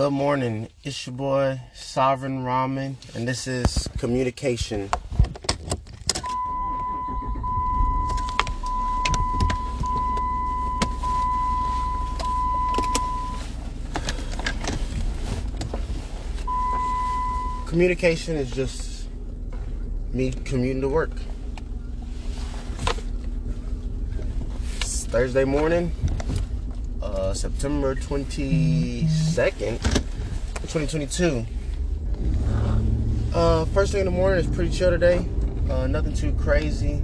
Good morning. It's your boy Sovereign Ramen, and this is commutication. Commutication is just me commuting to work. It's Thursday morning, uh, September 22nd, 2022. Uh, first thing in the morning is pretty chill today. Uh, nothing too crazy.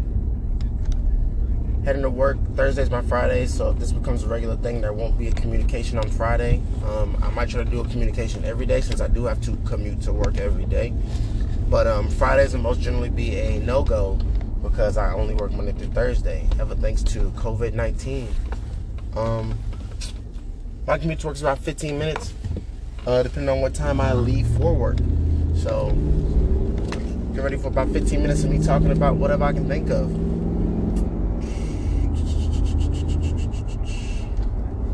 Heading to work. Thursday's my Friday, so if this becomes a regular thing, there won't be a commutication on Friday. Um, I might try to do a commutication every day since I do have to commute to work every day. But um, Fridays will most generally be a no go because I only work Monday through Thursday, ever thanks to COVID 19. Um, my commute to work is about 15 minutes, uh, depending on what time I leave for work. So, get ready for about 15 minutes of me talking about whatever I can think of.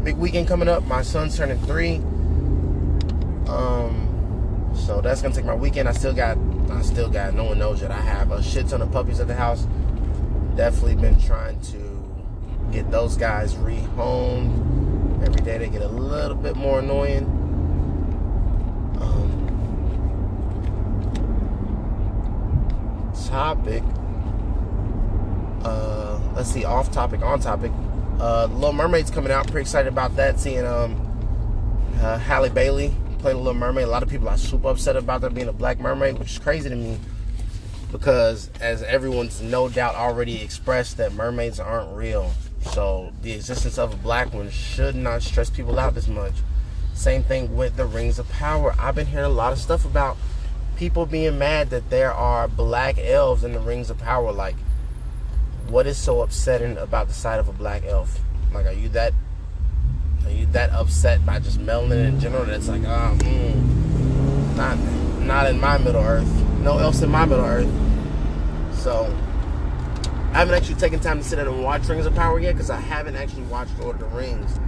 Big weekend coming up. My son's turning three. Um, so that's gonna take my weekend. I still got, I still got. No one knows that I have a shit ton of puppies at the house. Definitely been trying to get those guys rehomed. Every day they get a little bit more annoying. Um, topic. Uh, let's see. Off topic, on topic. Uh, Little Mermaid's coming out. Pretty excited about that. Seeing um, uh, Halle Bailey playing Little Mermaid. A lot of people are super upset about there being a black mermaid, which is crazy to me because, as everyone's no doubt already expressed, that mermaids aren't real. So the existence of a black one should not stress people out this much. Same thing with the Rings of Power. I've been hearing a lot of stuff about people being mad that there are black elves in the Rings of Power. Like, what is so upsetting about the sight of a black elf? Like, are you that are you that upset by just melanin in general That's like, ah, oh, mm, not not in my Middle Earth. No elves in my Middle Earth. So I haven't actually taken time to sit down and watch Rings of Power yet because I haven't actually watched Lord of the Rings.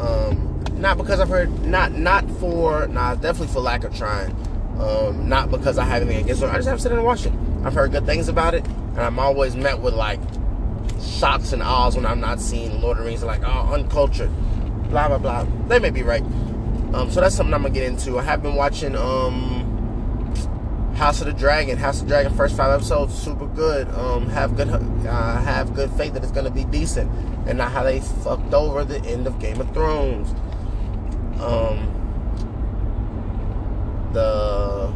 Um, not because I've heard, not not for, nah, definitely for lack of trying. Um, not because I have anything against it. I just haven't sit and watched it. I've heard good things about it, and I'm always met with like shocks and awes when I'm not seeing Lord of the Rings. Like, oh, uncultured, blah blah blah. They may be right. Um, so that's something I'm gonna get into. I have been watching um, House of the Dragon. House of the Dragon first five episodes super good. Um, have good uh, have good faith that it's gonna be decent, and not how they fucked over the end of Game of Thrones. Um, the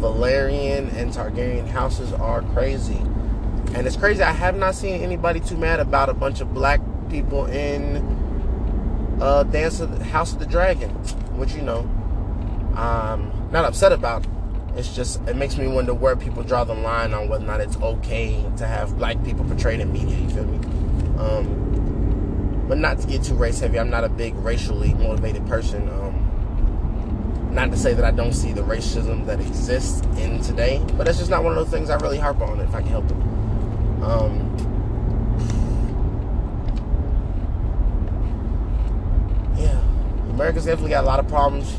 Velaryon and Targaryen houses are crazy, and it's crazy. I have not seen anybody too mad about a bunch of black people in uh, Dance of the House of the Dragon, which you know, I'm not upset about. It's just it makes me wonder where people draw the line on whether or not it's okay to have black people portrayed in media. You feel me? Um, but not to get too race heavy. I'm not a big racially motivated person. Um, not to say that I don't see the racism that exists in today, but it's just not one of those things I really harp on if I can help it. Um, yeah, America's definitely got a lot of problems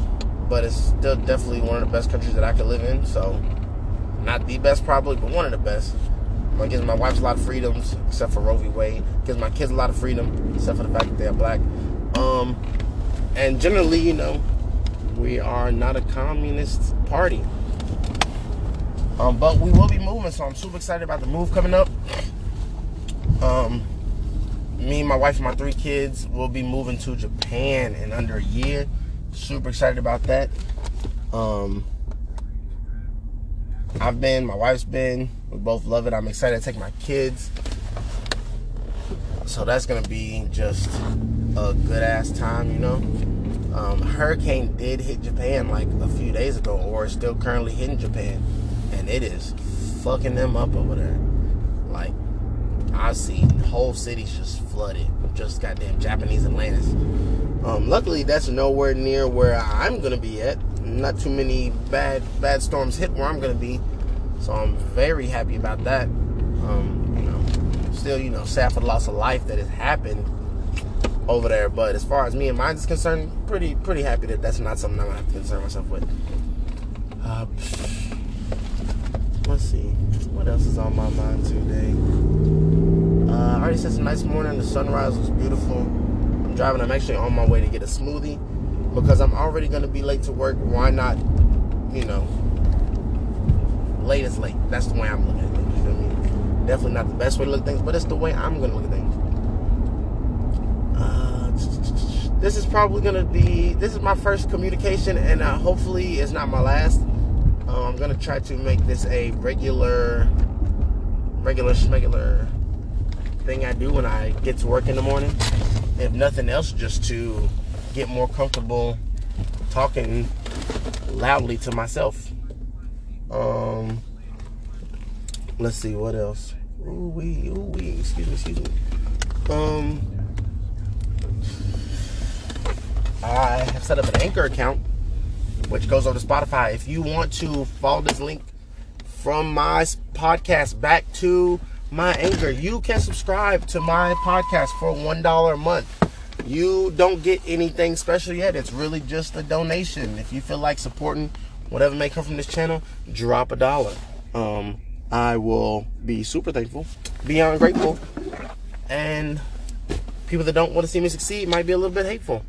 but it's still definitely one of the best countries that I could live in. So, not the best probably, but one of the best. It gives my wife a lot of freedoms, except for Roe v. Wade. Gives my kids a lot of freedom, except for the fact that they are black. Um, and generally, you know, we are not a communist party. Um, but we will be moving, so I'm super excited about the move coming up. Um, me, my wife, and my three kids will be moving to Japan in under a year super excited about that. Um, I've been, my wife's been, we both love it. I'm excited to take my kids. So that's gonna be just a good ass time, you know. Um, hurricane did hit Japan like a few days ago, or is still currently hitting Japan, and it is fucking them up over there. Like I've seen whole cities just flooded, just goddamn Japanese Atlantis. Um, luckily, that's nowhere near where I'm gonna be at. Not too many bad bad storms hit where I'm gonna be, so I'm very happy about that. Um, you know, still, you know, sad for the loss of life that has happened over there. But as far as me and mine is concerned, pretty pretty happy that that's not something I'm gonna have to concern myself with. Uh, let's see, what else is on my mind today? Uh, I already said it's a nice morning. The sunrise was beautiful. I'm driving. I'm actually on my way to get a smoothie because I'm already gonna be late to work. Why not? You know, late is late. That's the way I'm looking at things. You feel me? Definitely not the best way to look at things, but it's the way I'm gonna look at things. Uh, this is probably gonna be this is my first commutication, and uh, hopefully it's not my last. Uh, I'm gonna try to make this a regular, regular, regular thing I do when I get to work in the morning. If nothing else, just to get more comfortable talking loudly to myself. Um, let's see what else. Ooh wee, ooh wee. Excuse me, excuse me. Um, I have set up an Anchor account, which goes over to Spotify. If you want to follow this link from my podcast back to my Anchor, you can subscribe to my podcast for one dollar a month. You don't get anything special yet. It's really just a donation. If you feel like supporting whatever may come from this channel, drop a dollar. Um, I will be super thankful, beyond grateful, and people that don't want to see me succeed might be a little bit hateful.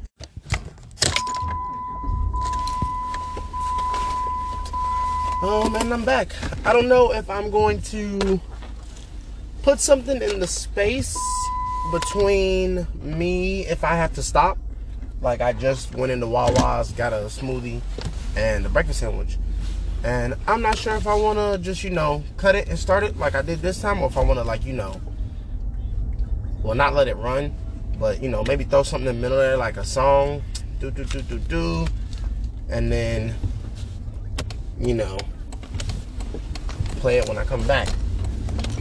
Oh man, I'm back. I don't know if I'm going to put something in the space between me if I have to stop. Like I just went into Wawa's, got a smoothie, and a breakfast sandwich. And I'm not sure if I want to just, you know, cut it and start it like I did this time or if I want to, like, you know, well, not let it run, but, you know, maybe throw something in the middle there, like a song, do, do, do, do, do, and then, you know, play it when I come back.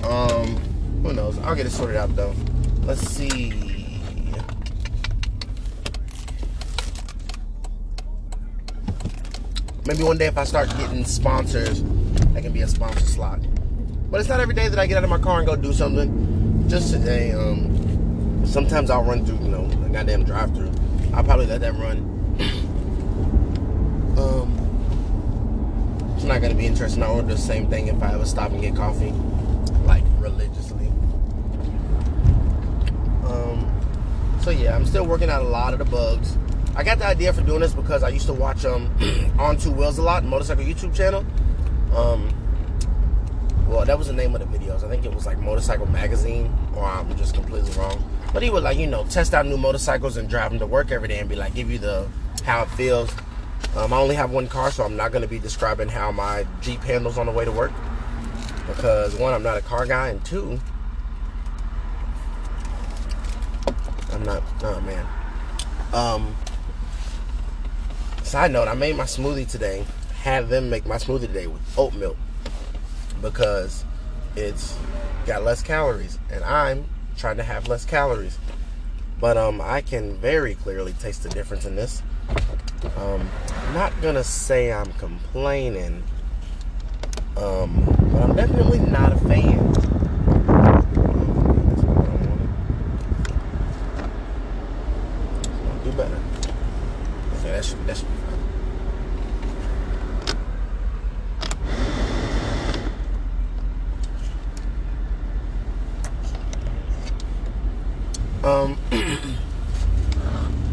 Um, who knows? I'll get it sorted out, though. Let's see. Maybe one day if I start getting sponsors, that can be a sponsor slot. But it's not every day that I get out of my car and go do something. Just today, um, sometimes I'll run through, you know, a goddamn drive through. I'll probably let that run. um, it's not gonna be interesting. I order the same thing if I ever stop and get coffee, like religiously. Um, so yeah, I'm still working out a lot of the bugs. I got the idea for doing this because I used to watch um on two wheels a lot, motorcycle YouTube channel. Um, well, that was the name of the videos. I think it was like Motorcycle Magazine, or I'm just completely wrong. But he would like you know test out new motorcycles and drive them to work every day and be like give you the how it feels. Um, I only have one car, so I'm not going to be describing how my Jeep handles on the way to work because one, I'm not a car guy, and two, I'm not. Oh man. Um, Side note, I made my smoothie today. Had them make my smoothie today with oat milk because it's got less calories, and I'm trying to have less calories. But um, I can very clearly taste the difference in this. Um, not gonna say I'm complaining, um, but I'm definitely not a fan. Do better. Okay, that should that should be Um,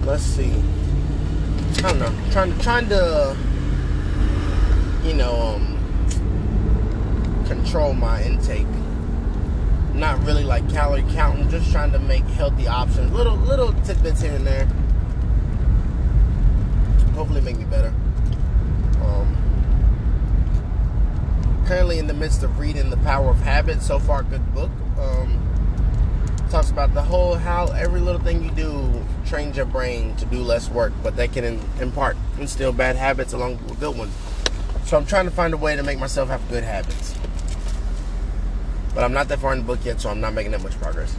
let's see. I don't know. Trying, trying to, you know, um, control my intake. Not really like calorie counting. Just trying to make healthy options. Little, little tidbits here and there. Hopefully, make me better. Um, currently in the midst of reading The Power of Habit. So far, good book. Um, talks about the whole how every little thing you do trains your brain to do less work, but they can in, impart instill bad habits along with good ones. So I'm trying to find a way to make myself have good habits. But I'm not that far in the book yet, so I'm not making that much progress.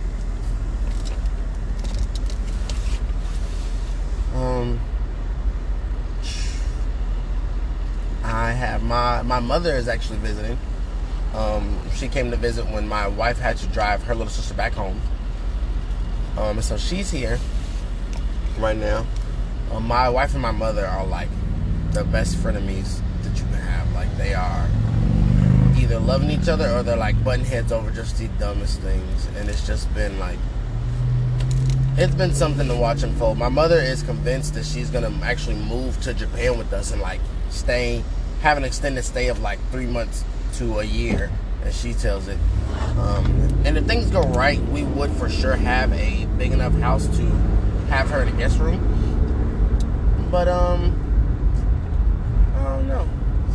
Um, I have my my mother is actually visiting. Um, she came to visit when my wife had to drive her little sister back home. Um, so she's here. right now. Uh, my wife and my mother are like the best frenemies that you can have. Like they are either loving each other or they're like butting heads over just the dumbest things. And it's just been like it's been something to watch unfold. My mother is convinced that she's gonna actually move to Japan with us and like stay, have an extended stay of like three months to a year, as she tells it. Um, and if things go right, we would for sure have a big enough house to have her in a guest room. But um, I don't know.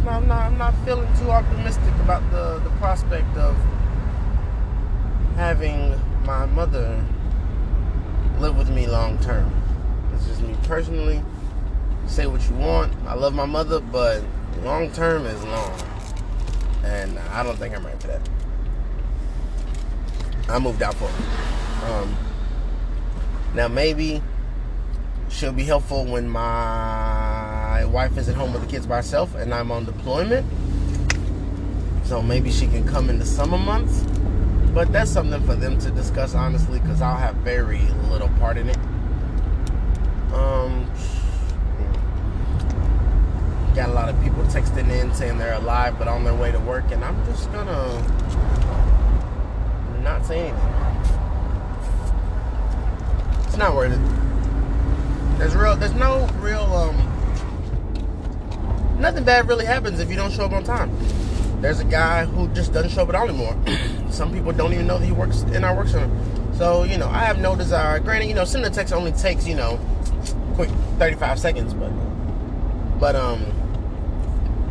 I'm not. I'm not feeling too optimistic about the the prospect of having my mother live with me long term. This is me personally. Say what you want. I love my mother, but long term is long. And I don't think I'm ready for that. I moved out for her. Um, now, maybe she'll be helpful when my wife is at home with the kids by herself and I'm on deployment. So maybe she can come in the summer months but that's something for them to discuss honestly, because I'll have very little part in it. Um, got a lot of people texting in saying they're alive but on their way to work, and I'm just gonna not say anything. It's not worth it. There's real. There's no real. Um, nothing bad really happens if you don't show up on time. There's a guy who just doesn't show up at all anymore. Some people don't even know that he works in our work center. So, you know, I have no desire. Granted, you know, sending a text only takes, you know, quick 35 seconds, but but um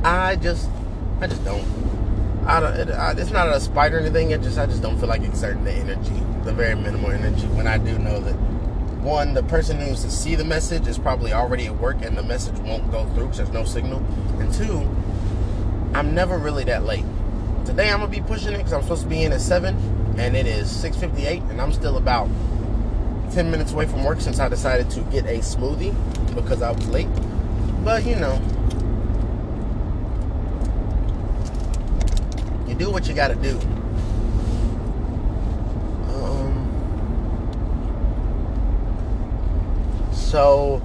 I just I just don't I don't it, I, it's not a spite or anything. It just I just don't feel like exerting the energy, the very minimal energy when I do know that one, the person who needs to see the message is probably already at work and the message won't go through because there's no signal. And two, I'm never really that late. Today I'm gonna be pushing it because I'm supposed to be in at seven, and it is 6:58, and I'm still about 10 minutes away from work since I decided to get a smoothie because I was late. But you know, you do what you gotta do. Um, so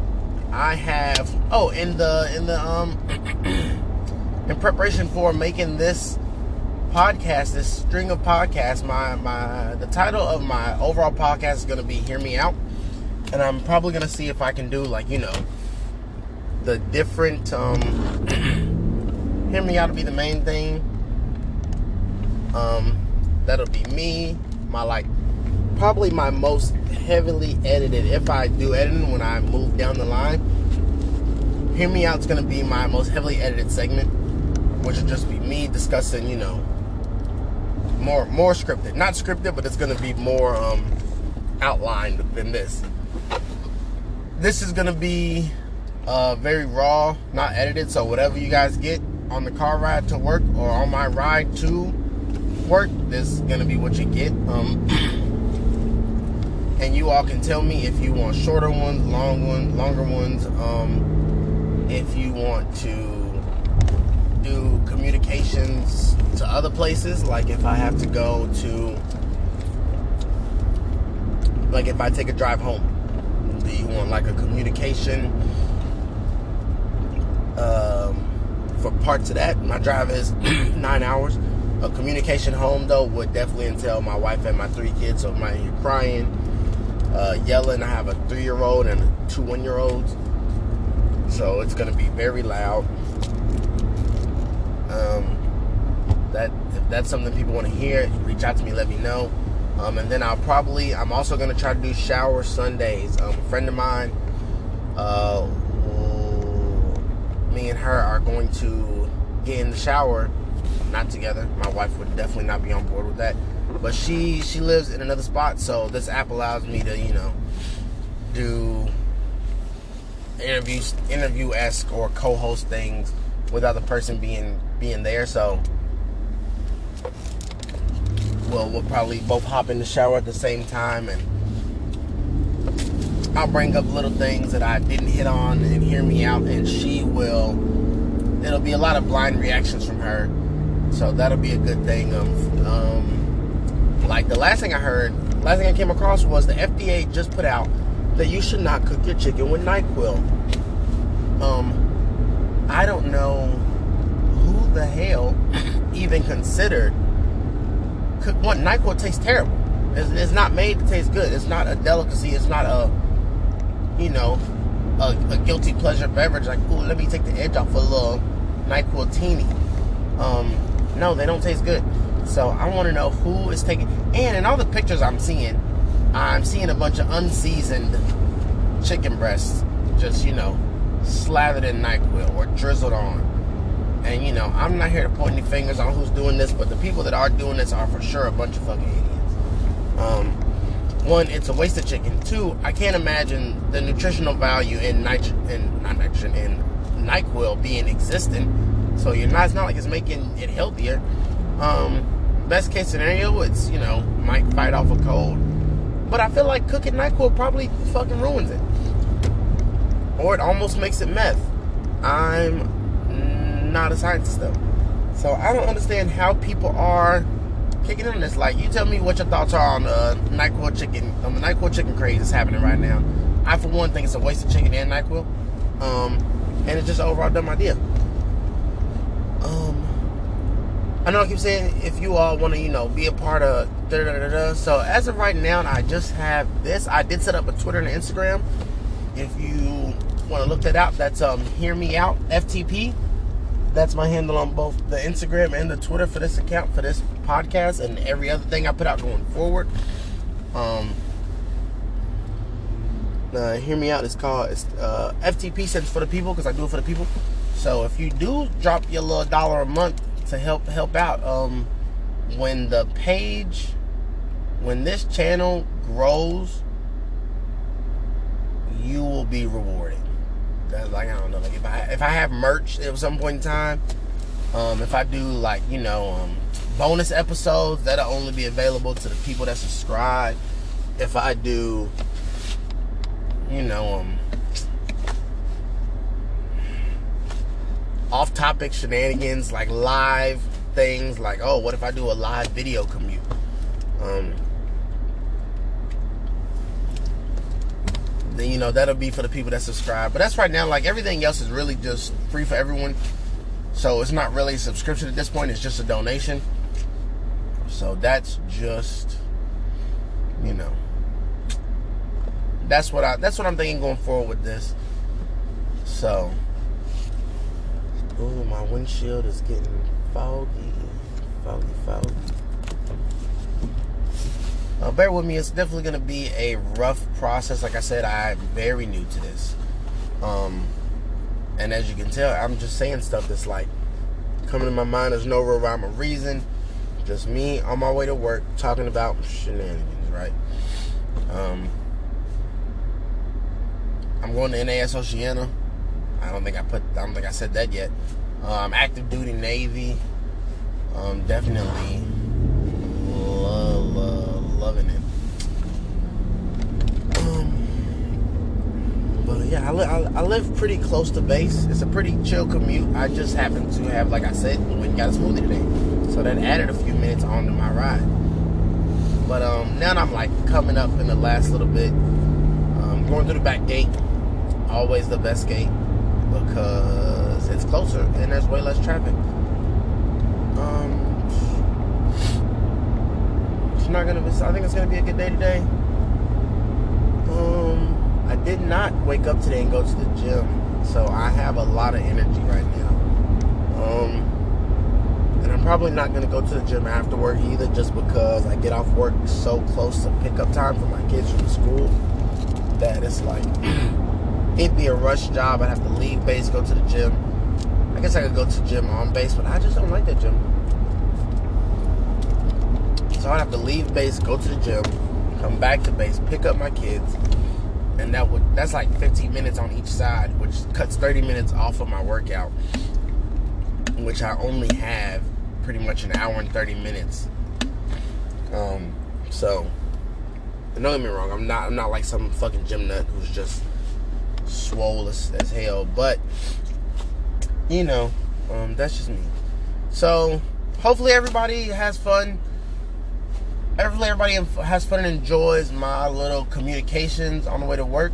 I have oh in the in the um in preparation for making this podcast, this string of podcasts, my my the title of my overall podcast is to be "Hear Me Out," and I'm probably to see if I can do like you know the different. Um, hear me out will be the main thing. Um, that'll be me. My like probably my most heavily edited. If I do editing when I move down the line, hear me out's going to be my most heavily edited segment which will just be me discussing, you know, more more scripted. Not scripted, but it's gonna be more um, outlined than this. This is gonna be uh, very raw, not edited. So whatever you guys get on the car ride to work or on my ride to work, this is gonna be what you get. Um, and you all can tell me if you want shorter ones, long ones, longer ones. Um, if you want to do commutications to other places. Like if I have to go to, like if I take a drive home, do you want like a commutication um, for parts of that? My drive is nine hours. A commutication home though would definitely entail my wife and my three kids. So my crying, uh, yelling. I have a three-year-old and two one-year-olds, so it's gonna be very loud. Um, that if that's something people want to hear, reach out to me, let me know. Um, and then I'll probably I'm also gonna try to do shower Sundays. Um, a friend of mine, uh, me and her are going to get in the shower, not together. My wife would definitely not be on board with that. But she she lives in another spot, so this app allows me to you know do interviews interview esque or co-host things without the person being being there. So we'll we'll probably both hop in the shower at the same time and I'll bring up little things that I didn't hit on and hear me out and she will it'll be a lot of blind reactions from her. So that'll be a good thing. Um, um, like the last thing I heard, last thing I came across was the FDA just put out that you should not cook your chicken with NyQuil. Um, I don't know who the hell even considered cook. What NyQuil tastes terrible. It's, it's, not made to taste good. It's not a delicacy. It's not a, you know, a, a guilty pleasure beverage. Like, ooh, let me take the edge off a little NyQuil teeny. Um, no, they don't taste good. So I want to know who is taking. And in all the pictures I'm seeing, I'm seeing a bunch of unseasoned chicken breasts, just you know, slathered in Nyquil or drizzled on. And you know, I'm not here to point any fingers on who's doing this, but the people that are doing this are for sure a bunch of fucking idiots. Um, one, it's a waste of chicken. Two, I can't imagine the nutritional value in nitrogen, in not nitrogen, in Nyquil being existent. So you're not. It's not like it's making it healthier. Um, best case scenario, it's you know might fight off a cold, but I feel like cooking Nyquil probably fucking ruins it, or it almost makes it meth. I'm not a scientist though, so I don't understand how people are kicking in this. Like, you tell me what your thoughts are on uh, Nyquil chicken, on the Nyquil chicken craze that's happening right now. I, for one, think it's a waste of chicken and Nyquil, um, and it's just an overall dumb idea. Um, I know I keep saying if you all want to, you know, be a part of da da da da. So as of right now, I just have this. I did set up a Twitter and Instagram. If you want to look that out, that's um hear me out FTP. That's my handle on both the Instagram and the Twitter for this account for this podcast and every other thing I put out going forward. Um, uh, hear me out. It's called it's, uh, FTP stands for the people because I do it for the people. So if you do drop your little dollar a month to help help out, um, when the page, when this channel grows, you will be rewarded. That's like I don't know, like if I if I have merch at some point in time, um, if I do like you know um, bonus episodes that'll only be available to the people that subscribe. If I do, you know um off topic shenanigans, like live things, like, oh, what if I do a live video commute? Um, then, you know, that'll be for the people that subscribe. But that's right now, like, everything else is really just free for everyone. So it's not really a subscription at this point, it's just a donation. So that's just, you know, that's what I that's what I'm thinking going forward with this. So Ooh, my windshield is getting foggy. Foggy, foggy. Uh, bear with me, it's definitely going to be a rough process. Like I said, I'm very new to this. Um, and as you can tell, I'm just saying stuff that's like coming to my mind. There's no real rhyme or reason. Just me on my way to work talking about shenanigans, right? Um, I'm going to NAS Oceana. I don't think I put. I don't think I said that yet. Um, active duty Navy. Um, definitely loving it. Um, but yeah, I, li- I, live pretty close to base. It's a pretty chill commute. I just happen to have, like I said, we got a smoothie today, so that added a few minutes onto my ride. But um, now that I'm like coming up in the last little bit, um, going through the back gate. Always the best gate because it's closer and there's way less traffic. Um, it's not gonna be. I think it's gonna be a good day today. Um, I did not wake up today and go to the gym, so I have a lot of energy right now. Um, and I'm probably not gonna go to the gym after work either, just because I get off work so close to pickup time for my kids from school that it's like. it'd be a rush job. I'd have to leave base, go to the gym. I guess I could go to gym on base, but I just don't like that gym. So I'd have to leave base, go to the gym, come back to base, pick up my kids, and that would that's like 15 minutes on each side, which cuts 30 minutes off of my workout, which I only have pretty much an hour and 30 minutes. Um, so don't get me wrong, I'm not I'm not like some fucking gym nut who's just swole as, as hell. But you know, um, that's just me. So hopefully everybody has fun hopefully everybody has fun and enjoys my little commutications on the way to work.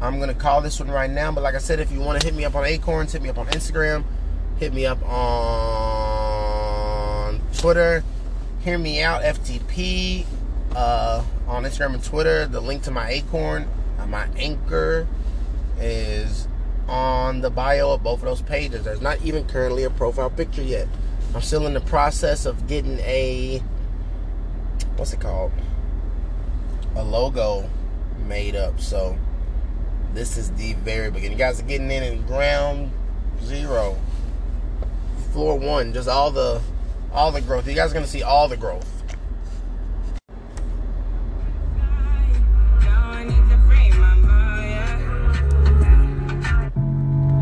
I'm gonna call this one right now. But like I said, if you want to hit me up on Acorns, hit me up on Instagram, hit me up on Twitter. Hear me out, FTP, uh, on Instagram and Twitter. The link to my Acorn, uh, my Anchor, is on the bio of both of those pages. There's not even currently a profile picture yet. I'm still in the process of getting a what's it called? A logo made up. So this is the very beginning. You guys are getting in in ground zero. Floor one. Just all the all the growth. You guys are gonna see all the growth.